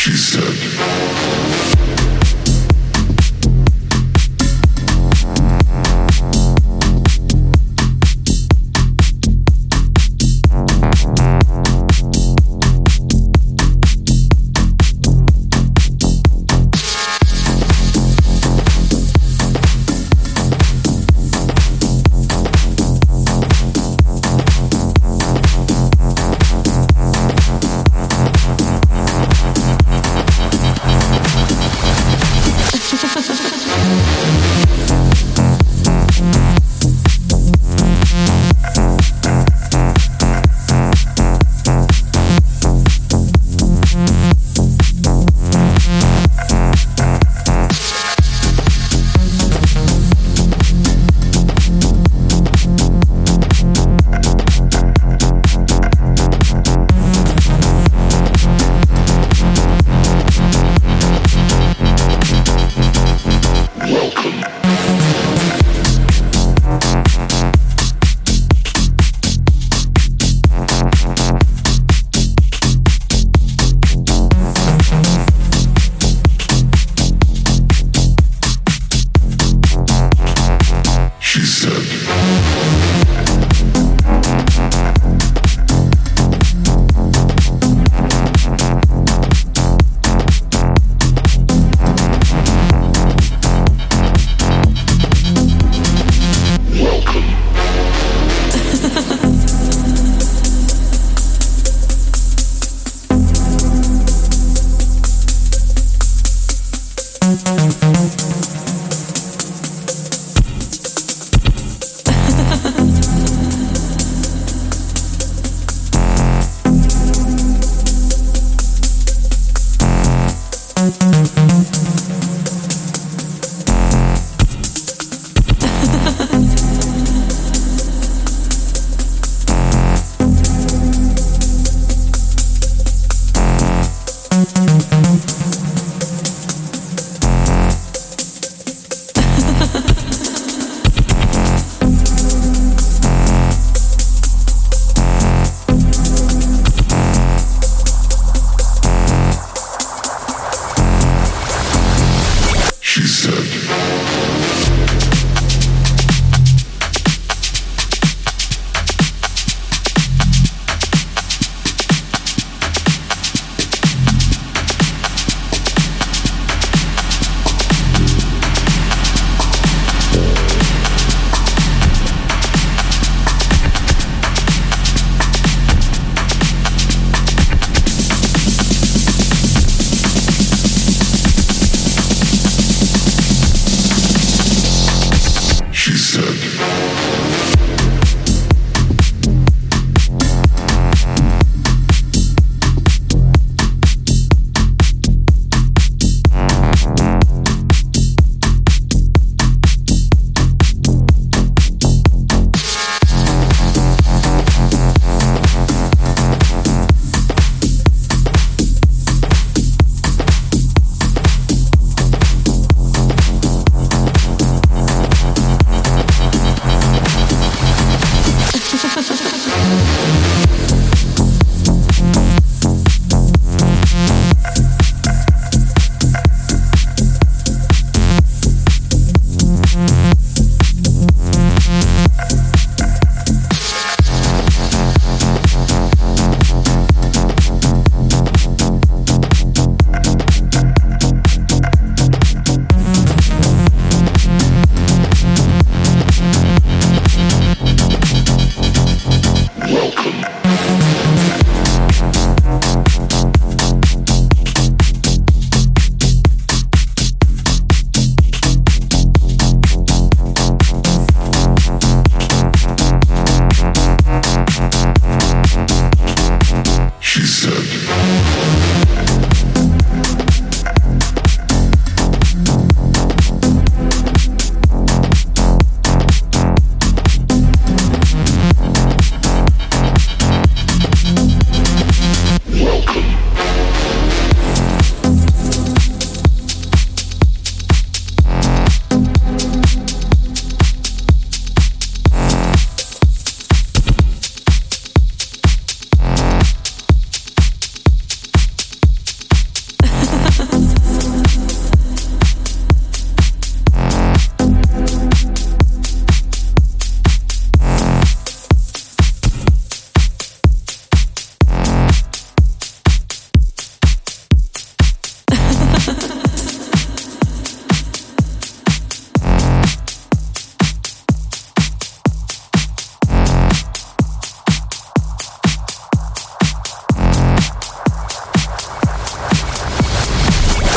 she said. episode.